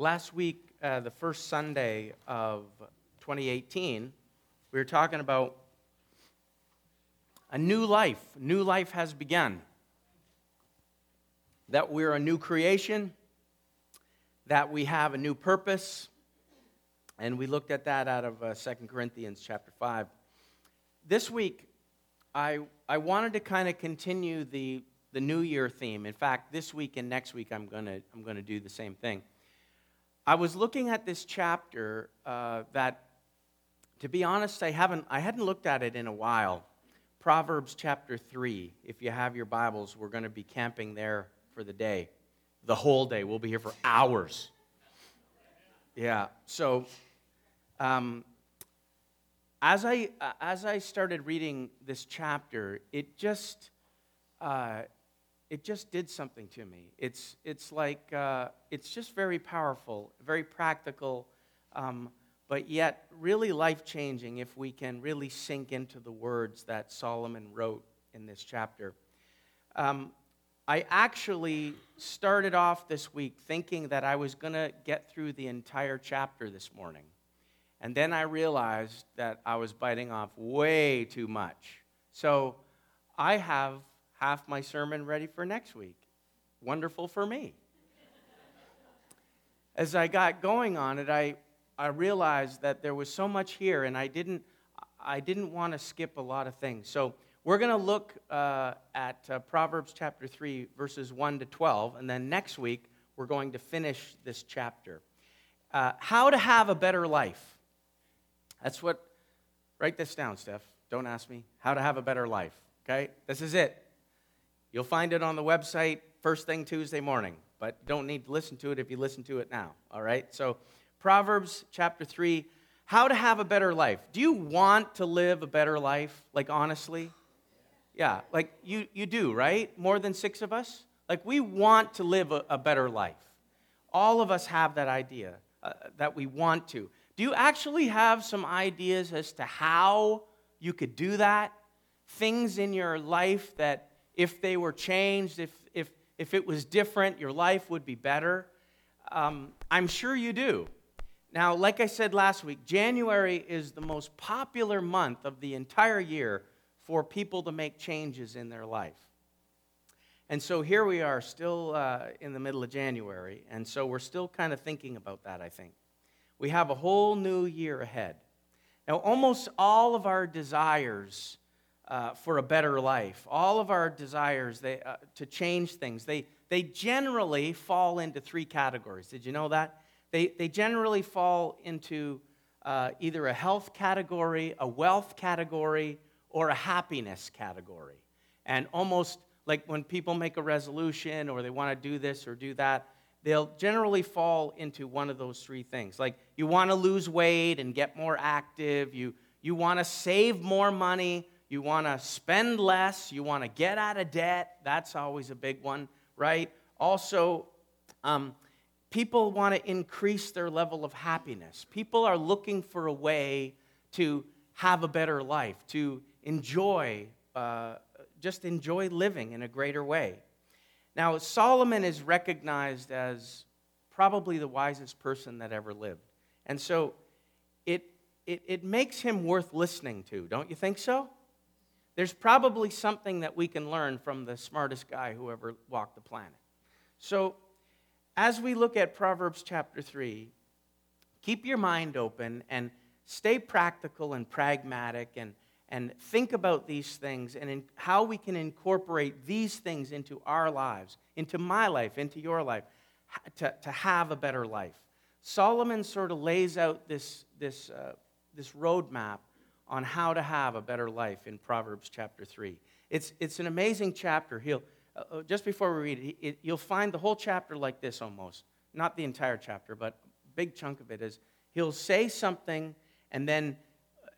last week, uh, the first Sunday of 2018, we were talking about a new life. New life has begun. That we're a new creation, that we have a new purpose, and we looked at that out of uh, 2 Corinthians chapter 5. This week, I, I wanted to kind of continue the, the New Year theme. In fact, this week and next week, I'm going to I'm going to do the same thing. I was looking at this chapter uh, that, to be honest, I, haven't, I hadn't looked at it in a while. Proverbs chapter 3. If you have your Bibles, we're going to be camping there for the day, the whole day. We'll be here for hours. Yeah, so um, as, I, as I started reading this chapter, it just, uh, it just did something to me. It's, it's like, uh, it's just very powerful, very practical, um, but yet really life changing if we can really sink into the words that Solomon wrote in this chapter. Um, I actually started off this week thinking that I was going to get through the entire chapter this morning. And then I realized that I was biting off way too much. So I have half my sermon ready for next week. Wonderful for me. As I got going on it, I, I realized that there was so much here, and I didn't, I didn't want to skip a lot of things. So we're going to look uh, at uh, Proverbs chapter 3, verses 1 to 12, and then next week we're going to finish this chapter. Uh, how to have a better life. That's what, write this down, Steph. Don't ask me. How to have a better life. Okay? This is it. You'll find it on the website first thing Tuesday morning, but don't need to listen to it if you listen to it now. All right? So, Proverbs chapter 3 How to have a better life. Do you want to live a better life? Like, honestly? Yeah, like you, you do, right? More than six of us? Like, we want to live a, a better life. All of us have that idea uh, that we want to. Do you actually have some ideas as to how you could do that? Things in your life that, if they were changed, if, if, if it was different, your life would be better? Um, I'm sure you do. Now, like I said last week, January is the most popular month of the entire year for people to make changes in their life. And so here we are, still uh, in the middle of January, and so we're still kind of thinking about that, I think. We have a whole new year ahead. Now, almost all of our desires uh, for a better life, all of our desires they, uh, to change things, they, they generally fall into three categories. Did you know that? They, they generally fall into uh, either a health category, a wealth category, or a happiness category. And almost like when people make a resolution or they want to do this or do that, they'll generally fall into one of those three things. Like you want to lose weight and get more active, you, you want to save more money, you want to spend less, you want to get out of debt. That's always a big one, right? Also, um, people want to increase their level of happiness. People are looking for a way to have a better life, to enjoy, uh, just enjoy living in a greater way. Now, Solomon is recognized as probably the wisest person that ever lived. And so it, it, it makes him worth listening to, don't you think so? There's probably something that we can learn from the smartest guy who ever walked the planet. So, as we look at Proverbs chapter 3, keep your mind open and stay practical and pragmatic and and think about these things and in how we can incorporate these things into our lives, into my life, into your life, to, to have a better life. Solomon sort of lays out this, this, uh, this roadmap on how to have a better life in Proverbs chapter 3. It's, it's an amazing chapter. He'll, uh, uh just before we read it, it, you'll find the whole chapter like this almost. Not the entire chapter, but a big chunk of it is he'll say something and then,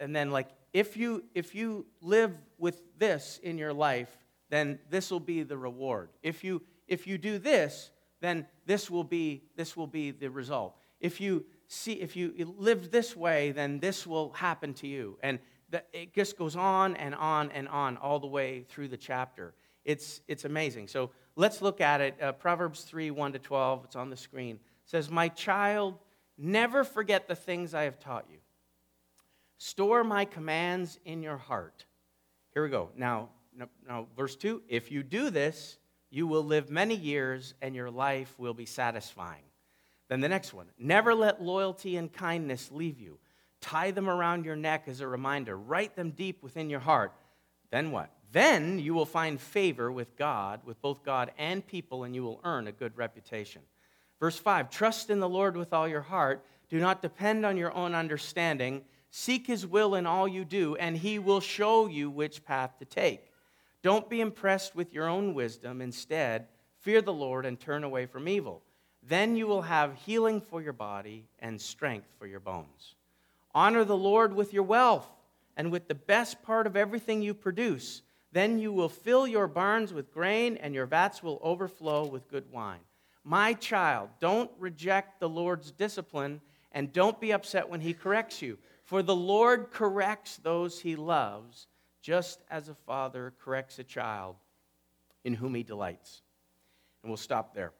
and then like if you, if you live with this in your life, then this will be the reward. If you, if you do this, then this will be, this will be the result. If you see, if you live this way, then this will happen to you. And the, it just goes on and on and on all the way through the chapter. It's, it's amazing. So let's look at it. Uh, Proverbs 3 1 to 12, it's on the screen. says, My child, never forget the things I have taught you. Store my commands in your heart. Here we go. Now, now, verse 2 If you do this, you will live many years and your life will be satisfying. Then the next one Never let loyalty and kindness leave you. Tie them around your neck as a reminder. Write them deep within your heart. Then what? Then you will find favor with God, with both God and people, and you will earn a good reputation. Verse 5 Trust in the Lord with all your heart. Do not depend on your own understanding. Seek his will in all you do, and he will show you which path to take. Don't be impressed with your own wisdom. Instead, fear the Lord and turn away from evil. Then you will have healing for your body and strength for your bones. Honor the Lord with your wealth and with the best part of everything you produce. Then you will fill your barns with grain, and your vats will overflow with good wine. My child, don't reject the Lord's discipline, and don't be upset when he corrects you. For the Lord corrects those he loves, just as a father corrects a child in whom he delights. And we'll stop there.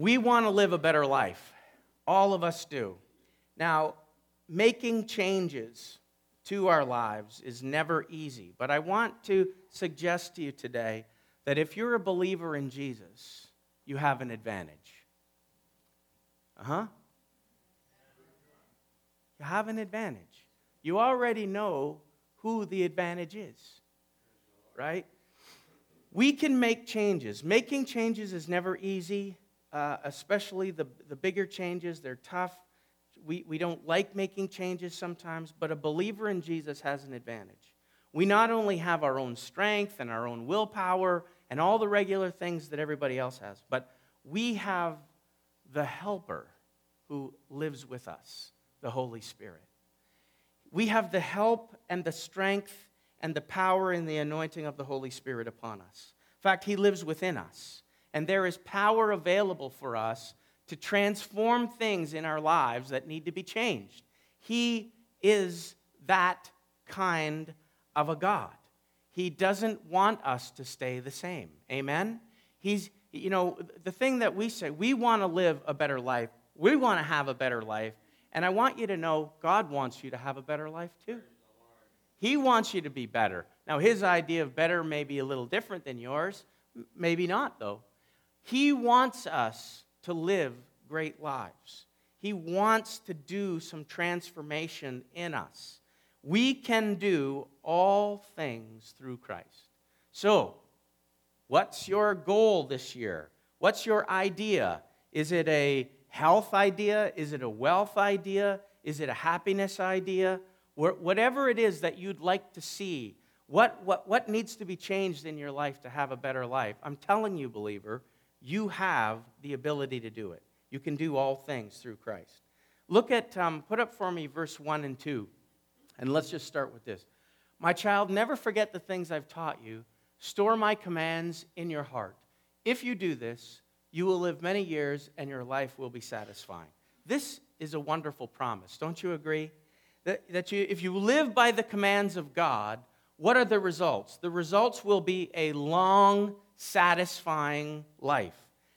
We want to live a better life. All of us do. Now, making changes to our lives is never easy, but I want to suggest to you today that if you're a believer in Jesus, you have an advantage. Uh huh. You have an advantage. You already know who the advantage is, right? We can make changes. Making changes is never easy, uh, especially the, the bigger changes. They're tough. We, we don't like making changes sometimes, but a believer in Jesus has an advantage. We not only have our own strength and our own willpower and all the regular things that everybody else has, but we have the helper who lives with us, the Holy Spirit. We have the help and the strength and the power and the anointing of the Holy Spirit upon us. In fact, He lives within us. And there is power available for us to transform things in our lives that need to be changed. He is that kind of a God. He doesn't want us to stay the same. Amen? He's, you know, the thing that we say, we want to live a better life. We want to have a better life. And I want you to know God wants you to have a better life too. He wants you to be better. Now, his idea of better may be a little different than yours. Maybe not, though. He wants us to live great lives. He wants to do some transformation in us. We can do all things through Christ. So, what's your goal this year? What's your idea? Is it a health idea? Is it a wealth idea? Is it a happiness idea? Whatever it is that you'd like to see, what, what, what needs to be changed in your life to have a better life? I'm telling you, believer, you have the ability to do it. You can do all things through Christ. Look at, um, put up for me verse 1 and 2. And let's just start with this. My child, never forget the things I've taught you. Store my commands in your heart. If you do this, you will live many years and your life will be satisfying. This is a wonderful promise. Don't you agree? That, that you, if you live by the commands of God, what are the results? The results will be a long, satisfying life.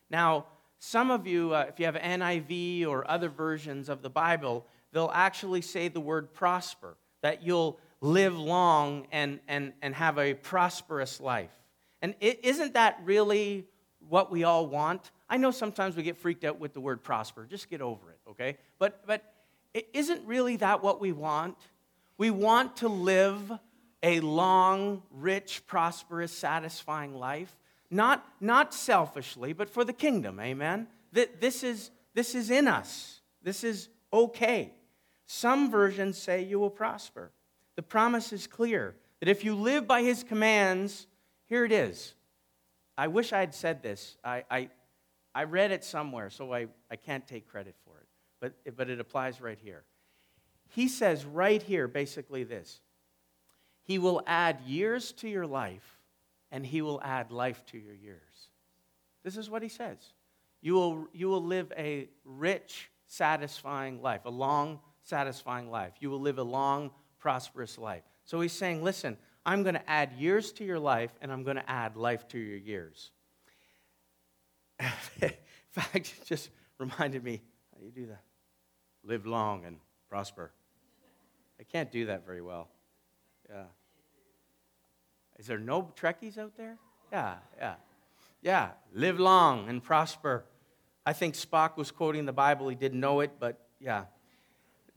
Now, some of you, uh, if you have NIV or other versions of the Bible, they'll actually say the word prosper, that you'll live long and, and, and have a prosperous life. And is not that really what we all want? I know sometimes we get freaked out with the word prosper. Just get over it, okay? But, but isn't really that what we want? We want to live a long, rich, prosperous, satisfying life not, not selfishly, but for the kingdom. Amen? That this is, this is in us. This is okay. Some versions say you will prosper. The promise is clear that if you live by his commands, here it is. I wish I had said this. I, I, I read it somewhere, so I, I can't take credit for it, but, but it applies right here. He says right here basically this He will add years to your life and he will add life to your years. This is what he says. You will, you will live a rich, satisfying life, a long, satisfying life. You will live a long, prosperous life. So he's saying, listen, I'm going to add years to your life, and I'm going to add life to your years. In fact, it just reminded me how do you do that? Live long and prosper. I can't do that very well. Yeah. Is there no Trekkies out there? Yeah, yeah. Yeah, live long and prosper. I think Spock was quoting the Bible. He didn't know it, but yeah.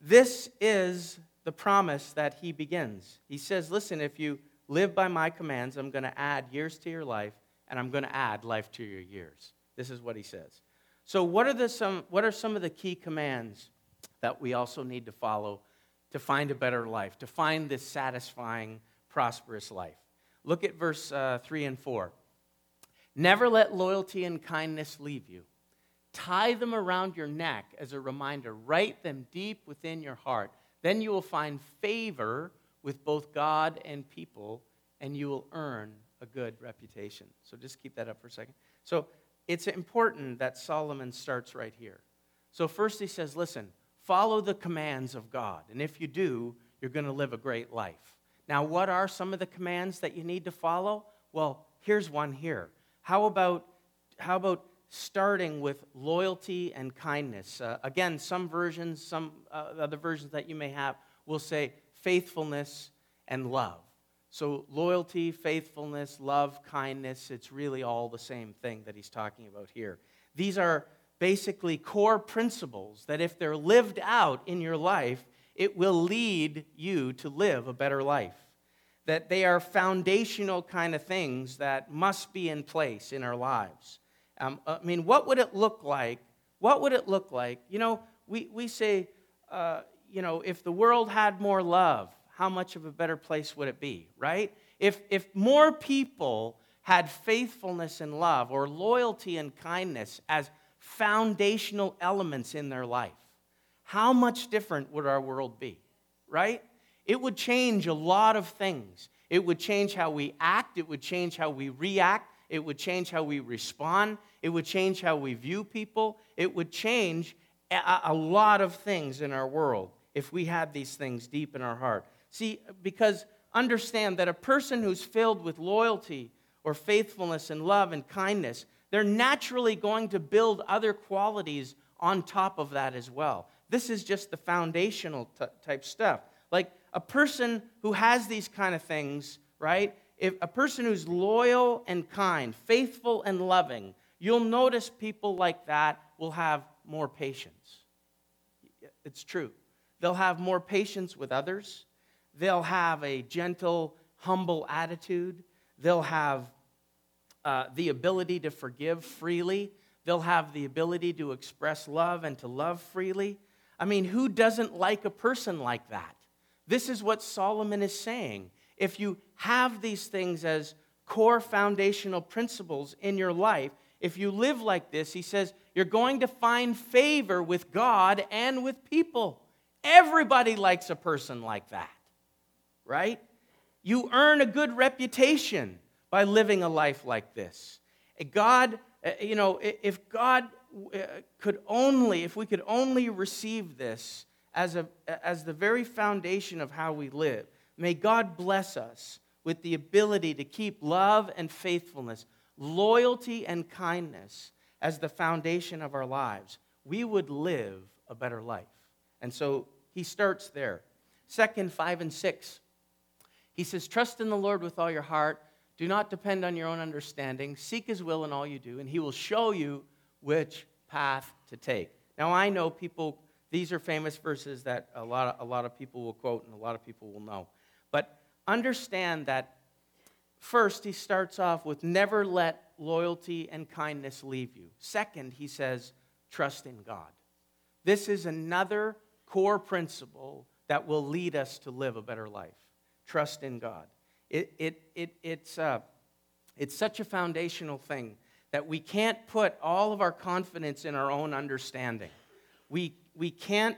This is the promise that he begins. He says, Listen, if you live by my commands, I'm going to add years to your life, and I'm going to add life to your years. This is what he says. So, what are, the some, what are some of the key commands that we also need to follow to find a better life, to find this satisfying, prosperous life? Look at verse uh, 3 and 4. Never let loyalty and kindness leave you. Tie them around your neck as a reminder. Write them deep within your heart. Then you will find favor with both God and people, and you will earn a good reputation. So just keep that up for a second. So it's important that Solomon starts right here. So, first he says, listen, follow the commands of God. And if you do, you're going to live a great life. Now, what are some of the commands that you need to follow? Well, here's one here. How about, how about starting with loyalty and kindness? Uh, again, some versions, some uh, other versions that you may have will say faithfulness and love. So, loyalty, faithfulness, love, kindness, it's really all the same thing that he's talking about here. These are basically core principles that, if they're lived out in your life, it will lead you to live a better life. That they are foundational kind of things that must be in place in our lives. Um, I mean, what would it look like? What would it look like? You know, we, we say, uh, you know, if the world had more love, how much of a better place would it be, right? If, if more people had faithfulness and love or loyalty and kindness as foundational elements in their life, how much different would our world be, right? It would change a lot of things. It would change how we act, it would change how we react, it would change how we respond, it would change how we view people, it would change a, lot of things in our world if we had these things deep in our heart. See, because understand that a person who's filled with loyalty or faithfulness and love and kindness, they're naturally going to build other qualities on top of that as well. This is just the foundational t- type stuff. Like a person who has these kind of things, right? If a person who's loyal and kind, faithful and loving, you'll notice people like that will have more patience. It's true. They'll have more patience with others. They'll have a gentle, humble attitude. They'll have uh, the ability to forgive freely. They'll have the ability to express love and to love freely. I mean, who doesn't like a person like that? This is what Solomon is saying. If you have these things as core foundational principles in your life, if you live like this, he says, you're going to find favor with God and with people. Everybody likes a person like that right? You earn a good reputation by living a life like this. God, uh, you know, if God Uh, could only, if we could only receive this as, a, as the very foundation of how we live, may God bless us with the ability to keep love and faithfulness, loyalty and kindness as the foundation of our lives. We would live a better life. And so he starts there. Second, five, and six he says, Trust in the Lord with all your heart. Do not depend on your own understanding. Seek his will in all you do, and he will show you which path to take. Now, I know people, these are famous verses that a lot of, a lot of people will quote and a lot of people will know. But understand that first, he starts off with never let loyalty and kindness leave you. Second, he says, trust in God. This is another core principle that will lead us to live a better life trust in God. It, it, it, it's, uh, it's such a foundational thing that we can't put all of our confidence in our own understanding. We, we, can't,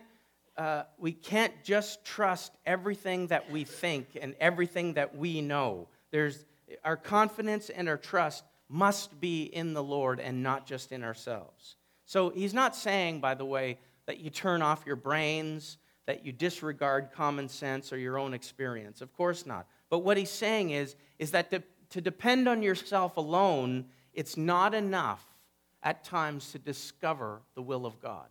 uh, we can't just trust everything that we think and everything that we know. There's, our confidence and our trust must be in the Lord and not just in ourselves. So he's not saying, by the way, that you turn off your brains that you disregard common sense or your own experience. Of course not. But what he's saying is, is that to, to depend on yourself alone, it's not enough at times to discover the will of God.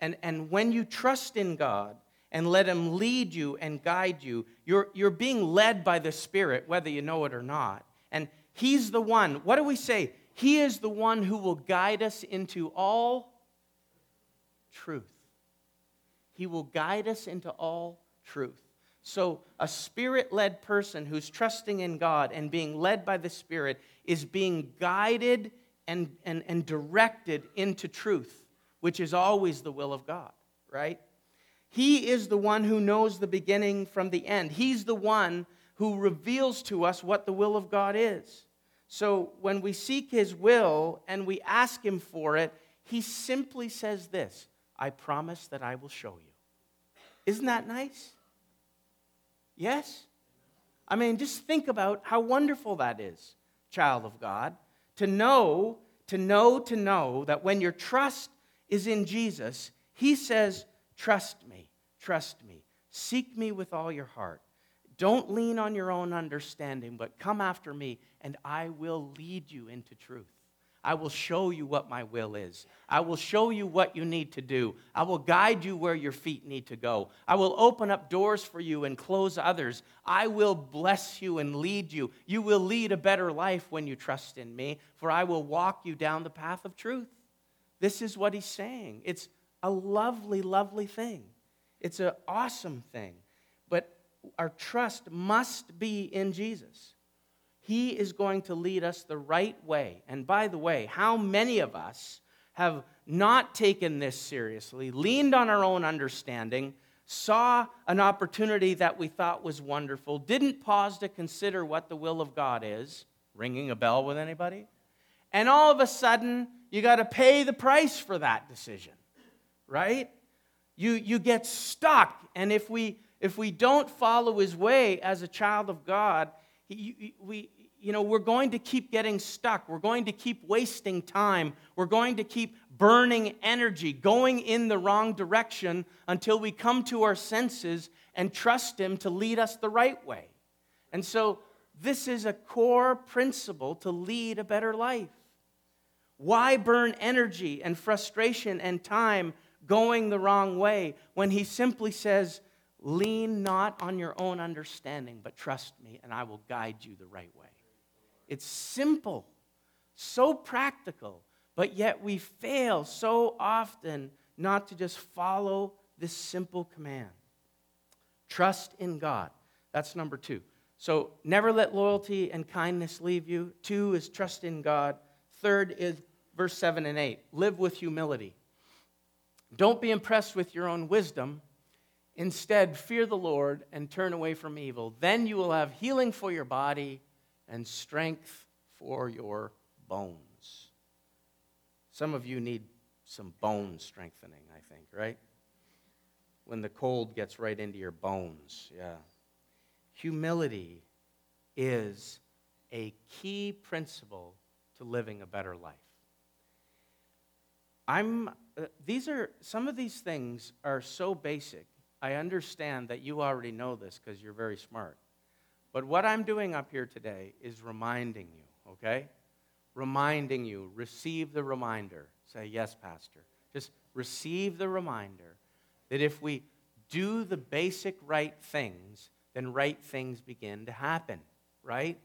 And, and when you trust in God and let Him lead you and guide you, you're, you're being led by the Spirit, whether you know it or not. And He's the one, what do we say? He is the one who will guide us into all truth. He will guide us into all truth. So, a spirit led person who's trusting in God and being led by the Spirit is being guided and, and, and directed into truth, which is always the will of God, right? He is the one who knows the beginning from the end. He's the one who reveals to us what the will of God is. So when we seek His will and we ask Him for it, He simply says this I promise that I will show you. Isn't that nice? Yes? I mean, just think about how wonderful that is, child of God, to know, to know, to know that when your trust is in Jesus, He says, Trust me, trust me, seek me with all your heart. Don't lean on your own understanding, but come after me, and I will lead you into truth. I will show you what my will is. I will show you what you need to do. I will guide you where your feet need to go. I will open up doors for you and close others. I will bless you and lead you. You will lead a better life when you trust in me, for I will walk you down the path of truth. This is what he's saying. It's a lovely, lovely thing. It's an awesome thing. But our trust must be in Jesus. He is going to lead us the right way. And by the way, how many of us have not taken this seriously, leaned on our own understanding, saw an opportunity that we thought was wonderful, didn't pause to consider what the will of God is? Ringing a bell with anybody? And all of a sudden, you got to pay the price for that decision, right? You, you get stuck. And if we, if we don't follow his way as a child of God, we, you know, we're going to keep getting stuck. We're going to keep wasting time. We're going to keep burning energy, going in the wrong direction until we come to our senses and trust Him to lead us the right way. And so, this is a core principle to lead a better life. Why burn energy and frustration and time going the wrong way when He simply says, Lean not on your own understanding, but trust me, and I will guide you the right way. It's simple, so practical, but yet we fail so often not to just follow this simple command. Trust in God. That's number two. So never let loyalty and kindness leave you. Two is trust in God. Third is verse 7 and 8 live with humility. Don't be impressed with your own wisdom. Instead, fear the Lord and turn away from evil. Then you will have healing for your body and strength for your bones. Some of you need some bone strengthening, I think, right? When the cold gets right into your bones, yeah. Humility is a key principle to living a better life. I'm, uh, these are, some of these things are so basic. I understand that you already know this because you're very smart. But what I'm doing up here today is reminding you, okay? Reminding you, receive the reminder. Say, yes, Pastor. Just receive the reminder that if we do the basic right things, then right things begin to happen, right?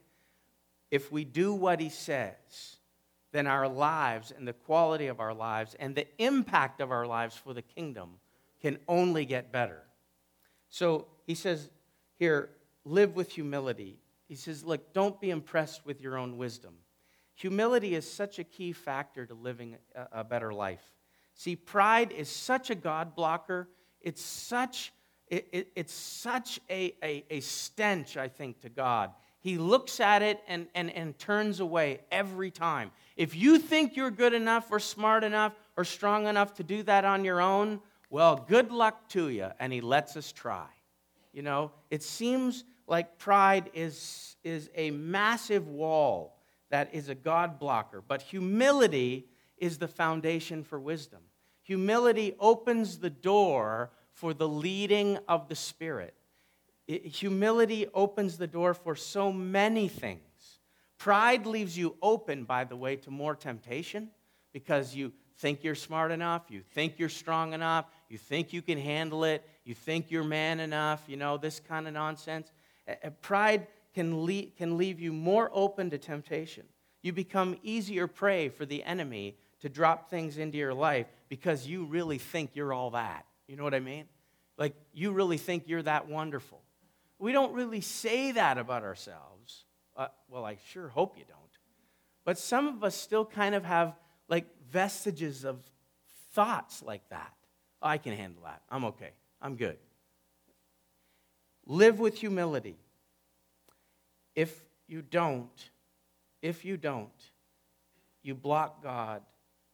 If we do what he says, then our lives and the quality of our lives and the impact of our lives for the kingdom can only get better. So he says here, live with humility. He says, Look, don't be impressed with your own wisdom. Humility is such a key factor to living a, better life. See, pride is such a God blocker. It's such, it, it, it's such a, a, a stench, I think, to God. He looks at it and, and, and turns away every time. If you think you're good enough or smart enough or strong enough to do that on your own, well, good luck to you. And he lets us try. You know, it seems like pride is, is a massive wall that is a God blocker, but humility is the foundation for wisdom. Humility opens the door for the leading of the Spirit. It, humility opens the door for so many things. Pride leaves you open, by the way, to more temptation because you think you're smart enough, you think you're strong enough, you think you can handle it, you think you're man enough, you know, this kind of nonsense. Pride can, lead, can leave you more open to temptation. You become easier prey for the enemy to drop things into your life because you really think you're all that. You know what I mean? Like, you really think you're that wonderful. We don't really say that about ourselves. Uh, well, I sure hope you don't. But some of us still kind of have like vestiges of thoughts like that. I can handle that. I'm okay. I'm good. Live with humility. If you don't, if you don't, you block God,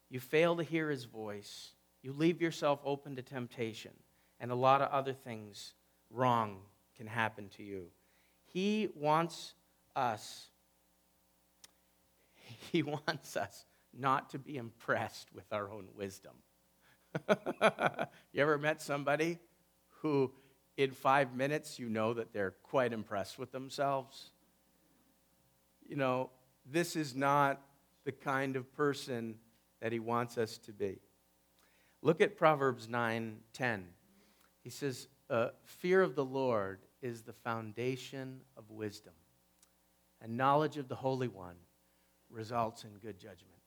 you fail to hear his voice, you leave yourself open to temptation, and a lot of other things wrong can happen to you. He wants us, he wants us not to be impressed with our own wisdom. you ever met somebody who, in five minutes, you know that they're quite impressed with themselves? You know, this is not the kind of person that he wants us to be. Look at Proverbs 9:10. He says, uh, "Fear of the Lord is the foundation of wisdom, and knowledge of the Holy One results in good judgment."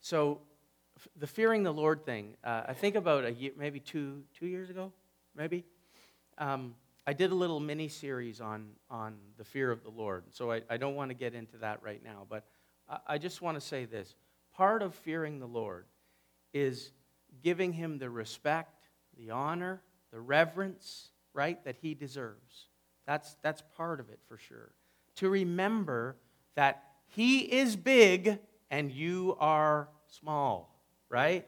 So, the fearing the Lord thing, uh, I think about a year, maybe two, two years ago, maybe. Um, I did a little mini series on, on the fear of the Lord. So I, I don't want to get into that right now, but I, I just want to say this. Part of fearing the Lord is giving him the respect, the honor, the reverence, right, that he deserves. That's, that's part of it for sure. To remember that he is big and you are small, right?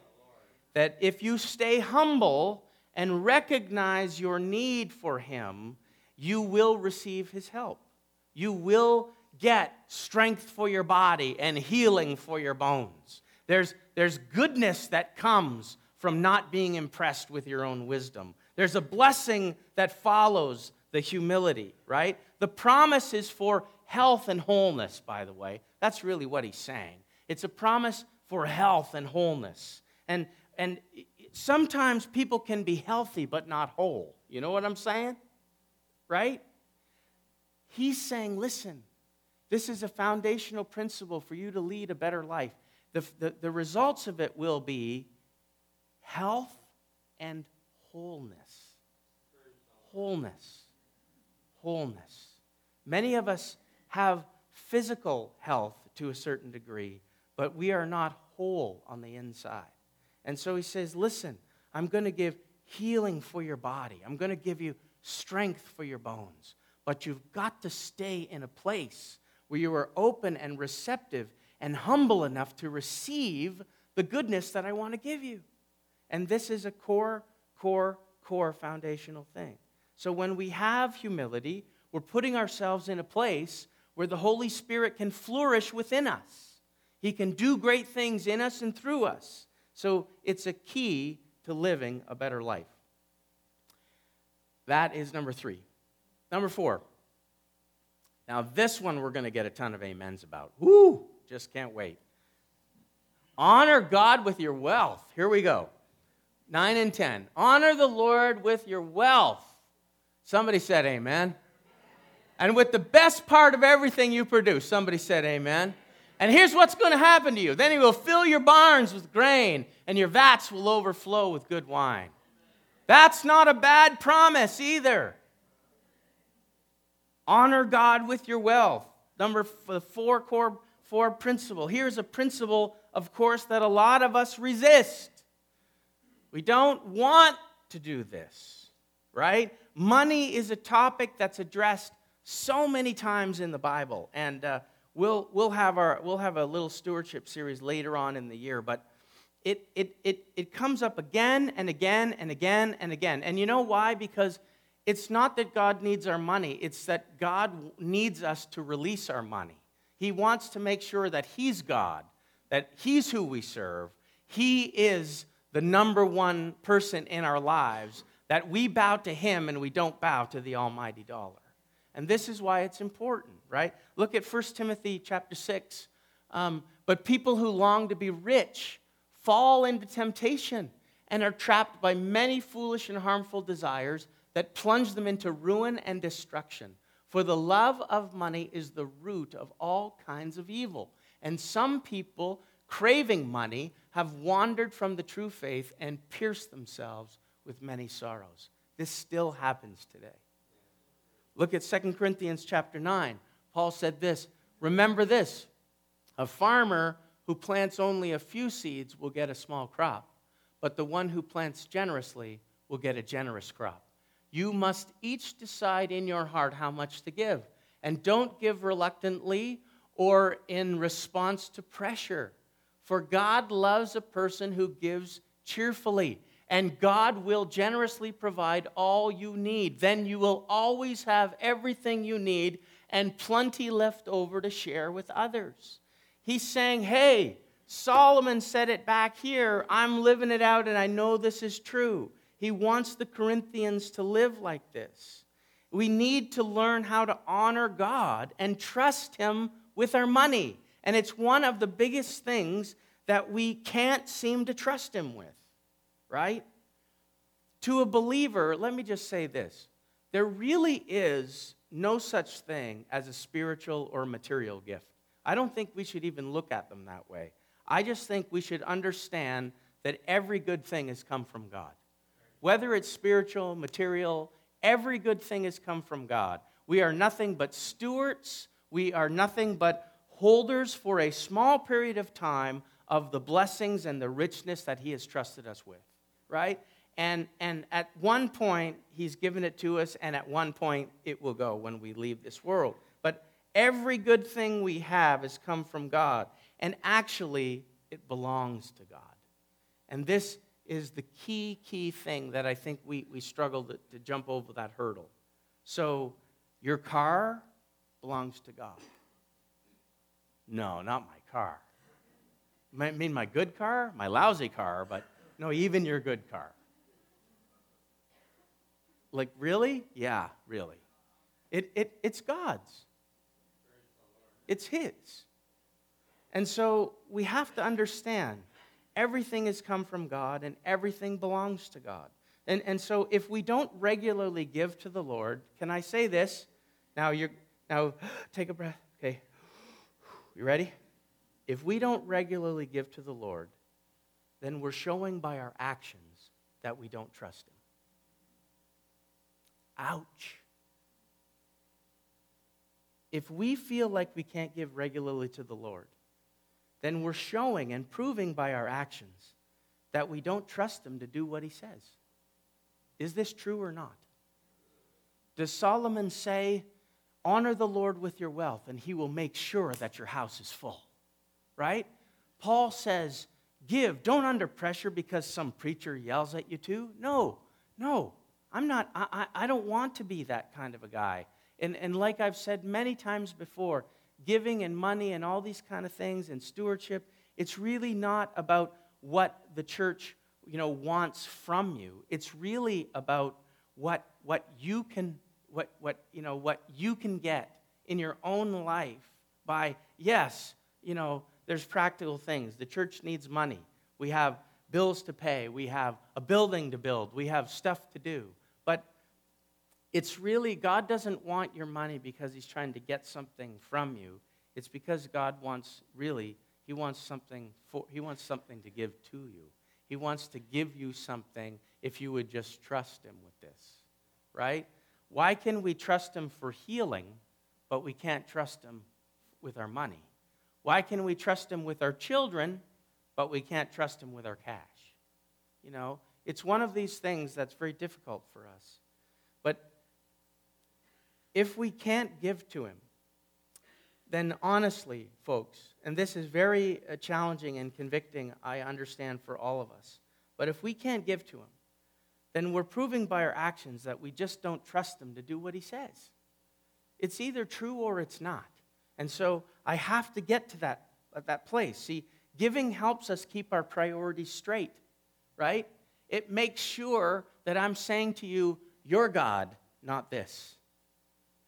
That if you stay humble and recognize your need for Him, you will receive His help. You will get strength for your body and healing for your bones. There's, there's goodness that comes from not being impressed with your own wisdom. There's a blessing that follows the humility, right? The promise is for health and wholeness, by the way. That's really what he's saying. It's a promise for health and wholeness. And, and sometimes people can be healthy but not whole. You know what I'm saying? Right? He's saying, listen, this is a foundational principle for you to lead a better life. The, the, the results of it will be health and wholeness. Wholeness. Wholeness. Many of us have physical health to a certain degree, but we are not whole on the inside. And so he says, Listen, I'm going to give healing for your body, I'm going to give you strength for your bones. But you've got to stay in a place where you are open and receptive and humble enough to receive the goodness that I want to give you. And this is a core, core, core foundational thing. So when we have humility, we're putting ourselves in a place where the Holy Spirit can flourish within us. He can do great things in us and through us. So it's a key to living a better life. That is number three. Number four. Now, this one we're going to get a ton of amens about. Woo! Just can't wait. Honor God with your wealth. Here we go. Nine and ten. Honor the Lord with your wealth. Somebody said amen. And with the best part of everything you produce. Somebody said amen. And here's what's going to happen to you. Then he will fill your barns with grain, and your vats will overflow with good wine. That's not a bad promise either. Honor God with your wealth. Number four core four principle. Here's a principle, of course, that a lot of us resist. We don't want to do this, right? Money is a topic that's addressed so many times in the Bible, and uh, we'll, we'll, have our, we'll have a little stewardship series later on in the year, but it, it, it, it comes up again and again and again and again. And you know why? Because it's not that God needs our money, it's that God needs us to release our money. He wants to make sure that He's God, that He's who we serve, He is the number one person in our lives, that we bow to Him and we don't bow to the almighty dollar. And this is why it's important, right? Look at 1 Timothy chapter 6, Um, but people who long to be rich fall into temptation and are trapped by many foolish and harmful desires that plunge them into ruin and destruction. For the love of money is the root of all kinds of evil. And some people, craving money, have wandered from the true faith and pierced themselves with many sorrows. This still happens today. Look at 2 Corinthians chapter 9. Paul said this Remember this a farmer who plants only a few seeds will get a small crop, but the one who plants generously will get a generous crop. You must each decide in your heart how much to give. And don't give reluctantly or in response to pressure. For God loves a person who gives cheerfully, and God will generously provide all you need. Then you will always have everything you need and plenty left over to share with others. He's saying, Hey, Solomon said it back here. I'm living it out, and I know this is true. He wants the Corinthians to live like this. We need to learn how to honor God and trust Him with our money. And it's one of the biggest things that we can't seem to trust Him with, right? To a believer, let me just say this there really is no such thing as a spiritual or material gift. I don't think we should even look at them that way. I just think we should understand that every good thing has come from God whether it's spiritual, material, every good thing has come from God. We are nothing but stewards, we are nothing but holders for a small period of time of the blessings and the richness that He has trusted us with, right? And, and at one point, He's given it to us, and at one point, it will go when we leave this world. But every good thing we have has come from God, and actually, it belongs to God. And this is the key, key thing that I think we, we struggle to, to jump over that hurdle. So, your car belongs to God. No, not my car. I mean my good car, my lousy car, but no, even your good car. Like, really? Yeah, really. It, it, it's God's, it's His. And so we have to understand Everything has come from God and everything belongs to God. And, and so if we don't regularly give to the Lord, can I say this? Now you're now take a breath. Okay. You ready? If we don't regularly give to the Lord, then we're showing by our actions that we don't trust him. Ouch. If we feel like we can't give regularly to the Lord, then we're showing and proving by our actions that we don't trust him to do what he says. Is this true or not? Does Solomon say, Honor the Lord with your wealth, and he will make sure that your house is full? Right? Paul says, Give. Don't under pressure because some preacher yells at you to. No, no. I'm not, I, I don't want to be that kind of a guy. And, and like I've said many times before, giving and money and all these kind of things and stewardship, it's really not about what the church you know, wants from you. It's really about what, what you can what, what, you know, what you can get in your own life by, yes, you know, there's practical things. The church needs money. We have bills to pay. We have a building to build. We have stuff to do. It's really, God doesn't want your money because He's trying to get something from you. It's because God wants, really, He wants something, for, He wants something to give to you. He wants to give you something if you would just trust Him with this, right? Why can we trust Him for healing, but we can't trust Him with our money? Why can we trust Him with our children, but we can't trust Him with our cash? You know, it's one of these things that's very difficult for us. If we can't give to Him, then honestly, folks, and this is very uh, challenging and convicting, I understand, for all of us, but if we can't give to Him, then we're proving by our actions that we just don't trust Him to do what He says. It's either true or it's not. And so I have to get to that, that place. See, giving helps us keep our priorities straight, right? It makes sure that I'm saying to you, You're God, not this.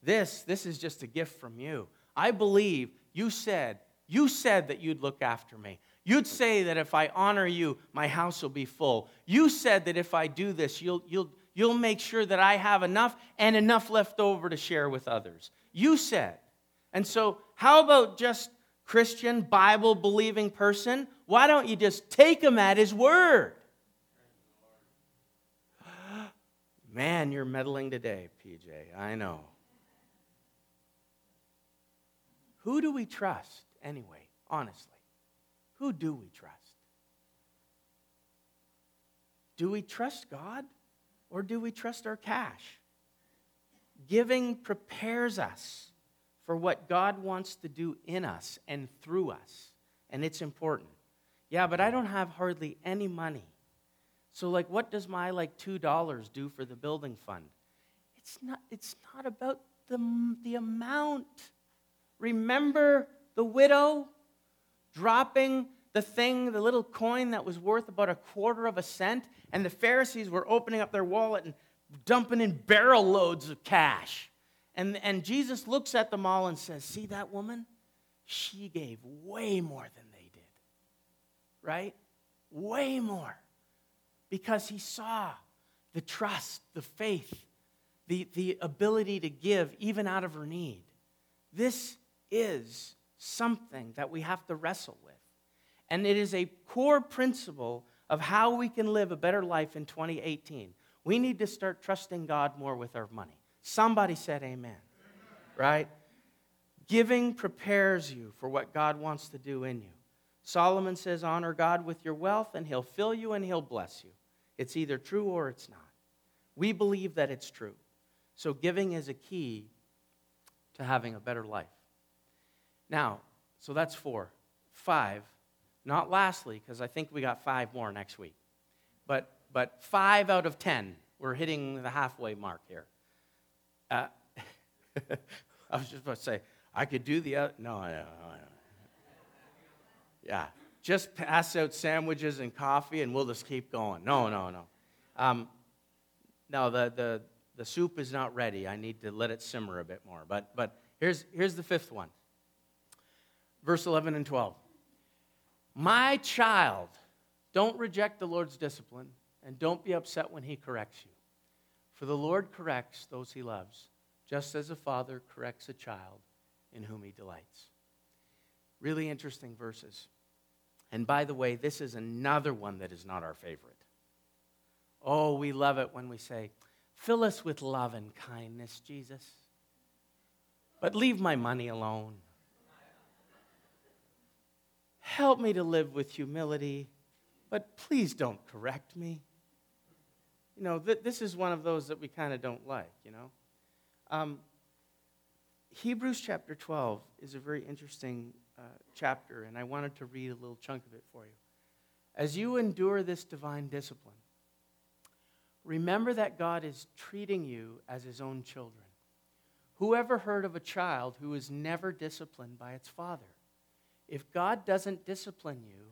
This, this is just a gift from you. I believe you said You said that you'd look after me. You'd say that if I honor you, my house will be full. You said that if I do this, you'll, you'll, you'll make sure that I have enough and enough left over to share with others. You said. And so, how about just Christian, Bible believing person? Why don't you just take him at his word? Man, you're meddling today, PJ. I know. Who do we trust anyway, honestly? Who do we trust? Do we trust God or do we trust our cash? Giving prepares us for what God wants to do in us and through us, and it's important. Yeah, but I don't have hardly any money. So like what does my like $2 do for the building fund? It's not it's not about the the amount. Remember the widow dropping the thing, the little coin that was worth about a quarter of a cent, and the Pharisees were opening up their wallet and dumping in barrel loads of cash. And, and Jesus looks at them all and says, See that woman? She gave way more than they did. Right? Way more. Because he saw the trust, the faith, the, the ability to give even out of her need. This is something that we have to wrestle with. And it is a core principle of how we can live a better life in 2018. We need to start trusting God more with our money. Somebody said amen, right? Giving prepares you for what God wants to do in you. Solomon says, Honor God with your wealth, and he'll fill you and he'll bless you. It's either true or it's not. We believe that it's true. So, giving is a key to having a better life. Now, so that's four. Five, not lastly, because I think we got five more next week, but, but five out of ten, we're hitting the halfway mark here. Uh, I was just about to say, I could do the other. No, no, no. Yeah, just pass out sandwiches and coffee and we'll just keep going. No, no, no. Um, no, the, the, the soup is not ready. I need to let it simmer a bit more. But, but here's, here's the fifth one verse 11 and 12. My child, don't reject the Lord's discipline and don't be upset when he corrects you. For the Lord corrects those he loves, just as a father corrects a child in whom he delights. Really interesting verses. And by the way, this is another one that is not our favorite. Oh, we love it when we say, Fill us with love and kindness, Jesus. But leave my money alone. Help me to live with humility, but please don't correct me. You know, th- this is one of those that we kind of don't like, you know. Um, Hebrews chapter 12 is a very interesting uh, chapter, and I wanted to read a little chunk of it for you. As you endure this divine discipline, remember that God is treating you as his own children. Whoever heard of a child who is never disciplined by its father? If God doesn't discipline you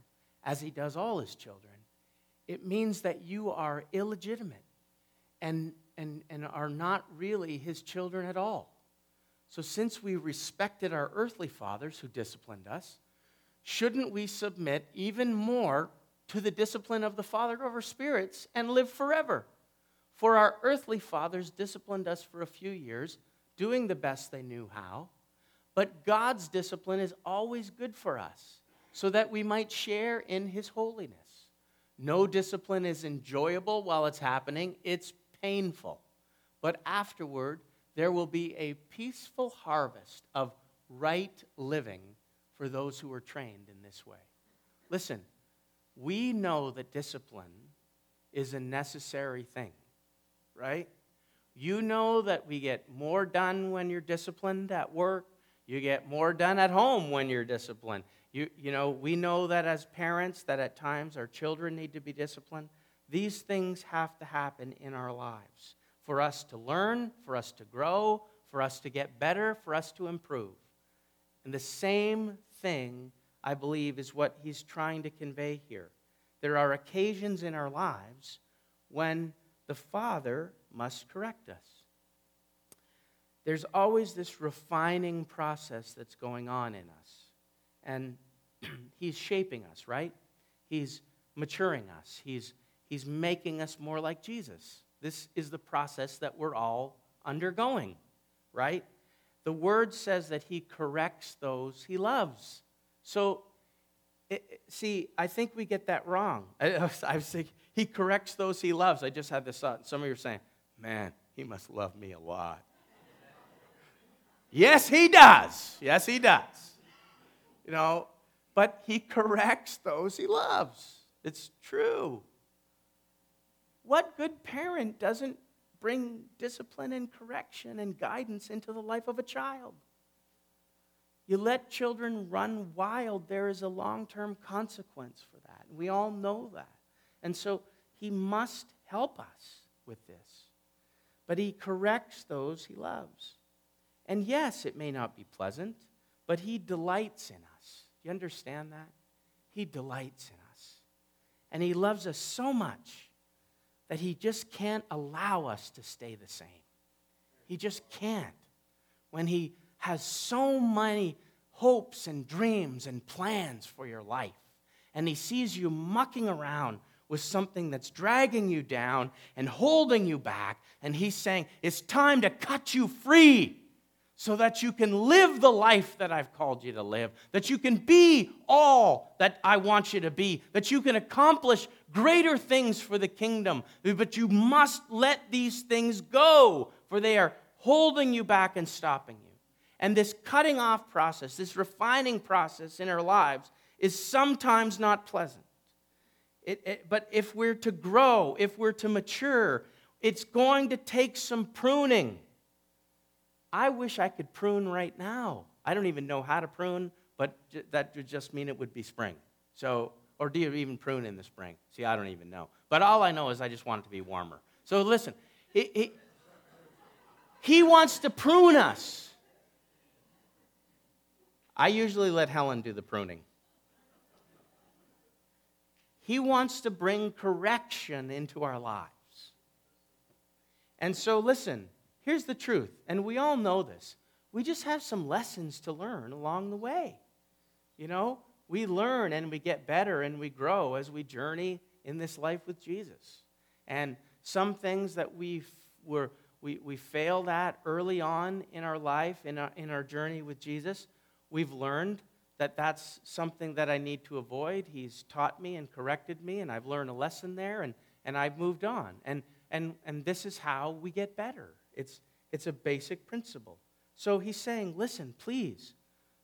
as he does all his children, it means that you are illegitimate and, and, and are not really his children at all. So, since we respected our earthly fathers who disciplined us, shouldn't we submit even more to the discipline of the Father our spirits and live forever? For our earthly fathers disciplined us for a few years, doing the best they knew how. But God's discipline is always good for us so that we might share in his holiness. No discipline is enjoyable while it's happening, it's painful. But afterward, there will be a peaceful harvest of right living for those who are trained in this way. Listen, we know that discipline is a necessary thing, right? You know that we get more done when you're disciplined at work, you get more done at home when you're disciplined. You, you know, we know that as parents that at times our children need to be disciplined. These things have to happen in our lives for us to learn, for us to grow, for us to get better, for us to improve. And the same thing, I believe, is what he's trying to convey here. There are occasions in our lives when the Father must correct us there's always this refining process that's going on in us. and He's shaping us, right? He's maturing us. He's, he's making us more like Jesus. This is the process that we're all undergoing, right? The word says that he corrects those he loves. So, it, see, I think we get that wrong. I, I was thinking, he corrects those he loves. I just had this thought. Some of you are saying, man, he must love me a lot. Yes, he does. Yes, he does. You know, but he corrects those he loves. It's true. What good parent doesn't bring discipline and correction and guidance into the life of a child? You let children run wild, there is a long term consequence for that. We all know that. And so he must help us with this. But he corrects those he loves. And yes, it may not be pleasant, but he delights in us. Do you understand that? He delights in us. And he loves us so much that he just can't allow us to stay the same. He just can't. When he has so many hopes and dreams and plans for your life, and he sees you mucking around with something that's dragging you down and holding you back, and he's saying, It's time to cut you free so that you can live the life that I've called you to live, that you can be all that I want you to be, that you can accomplish greater things for the kingdom. But you must let these things go, for they are holding you back and stopping you. And this cutting off process, this refining process in our lives, is sometimes not pleasant. It, it, but if we're to grow, if we're to mature, it's going to take some pruning. I wish I could prune right now. I don't even know how to prune, but that would just mean it would be spring. So, or do you even prune in the spring? See, I don't even know. But all I know is I just want it to be warmer. So listen, he, he, he wants to prune us. I usually let Helen do the pruning. He wants to bring correction into our lives. And so, listen, Here's the truth, and we all know this. We just have some lessons to learn along the way. You know, we learn and we get better and we grow as we journey in this life with Jesus. And some things that we were we, we failed at early on in our life, in our, in our journey with Jesus, we've learned that that's something that I need to avoid. He's taught me and corrected me, and I've learned a lesson there, and, and I've moved on. And, and, and this is how we get better. It's, it's a basic principle. So he's saying, listen, please,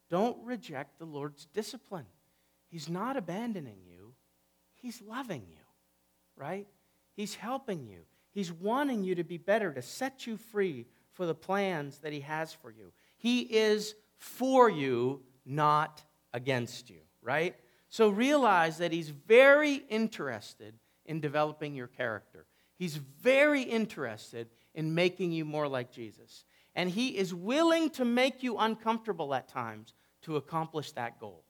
don't reject the Lord's discipline. He's not abandoning you, He's loving you, right? He's helping you. He's wanting you to be better, to set you free for the plans that He has for you. He is for you, not against you, right? So realize that He's very interested in developing your character. He's very interested in making you more like Jesus. And He is willing to make you uncomfortable at times to accomplish that goal.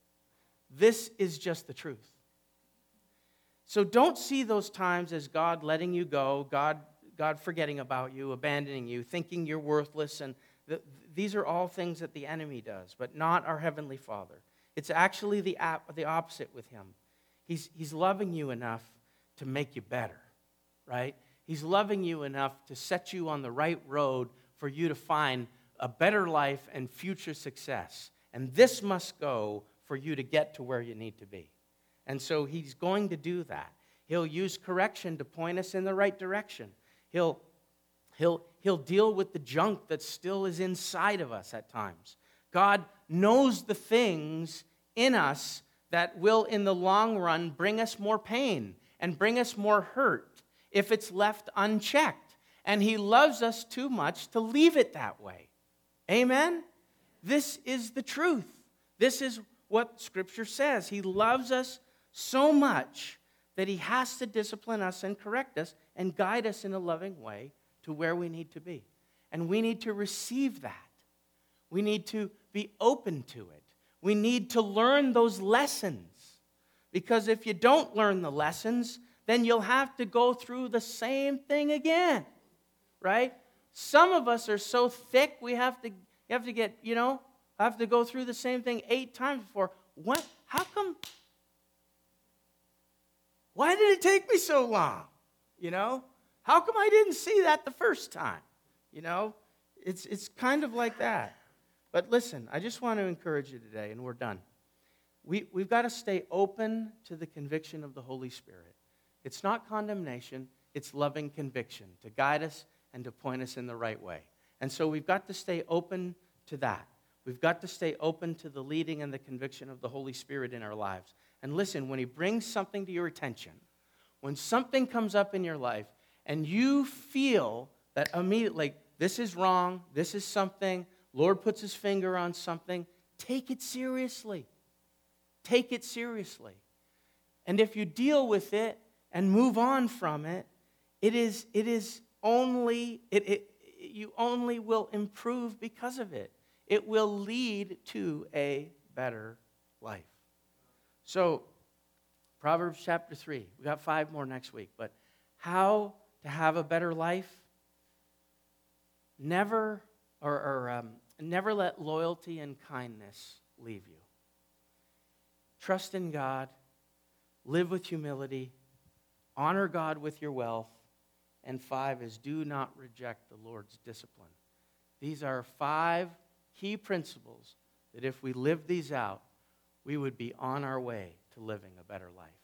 This is just the truth. So don't see those times as God letting you go, God, God forgetting about you, abandoning you, thinking you're worthless. And the, these are all things that the enemy does, but not our Heavenly Father. It's actually the, the opposite with Him. He's, he's loving you enough to make you better, right? He's loving you enough to set you on the right road for you to find a better life and future success. And this must go for you to get to where you need to be. And so he's going to do that. He'll use correction to point us in the right direction. He'll, he'll, he'll deal with the junk that still is inside of us at times. God knows the things in us that will, in the long run, bring us more pain and bring us more hurt if it's left unchecked. And He loves us too much to leave it that way. Amen? This is the truth. This is what Scripture says. He loves us so much that He has to discipline us and correct us and guide us in a loving way to where we need to be. And we need to receive that. We need to be open to it. We need to learn those lessons. Because if you don't learn the lessons, then you'll have to go through the same thing again, right? Some of us are so thick we have to, you have to get, you know, have to go through the same thing eight times before. what, how come, why did it take me so long? You know, how come I didn't see that the first time? You know, it's, it's kind of like that. But listen, I just want to encourage you today, and we're done. We, we've got to stay open to the conviction of the Holy Spirit. It's not condemnation, it's loving conviction to guide us and to point us in the right way. And so we've got to stay open to that. We've got to stay open to the leading and the conviction of the Holy Spirit in our lives. And listen, when He brings something to your attention, when something comes up in your life and you feel that immediately, like, this is wrong, this is something, Lord puts His finger on something, take it seriously. Take it seriously. And if you deal with it and move on from it, it is, it is only, it, it, you only will improve because of it. It will lead to a better life. So, Proverbs chapter 3. We got five more next week. But how to have a better life? Never, or, or um, never let loyalty and kindness leave you. Trust in God, live with humility, honor God with your wealth. And five is do not reject the Lord's discipline. These are five key principles that if we live these out, we would be on our way to living a better life.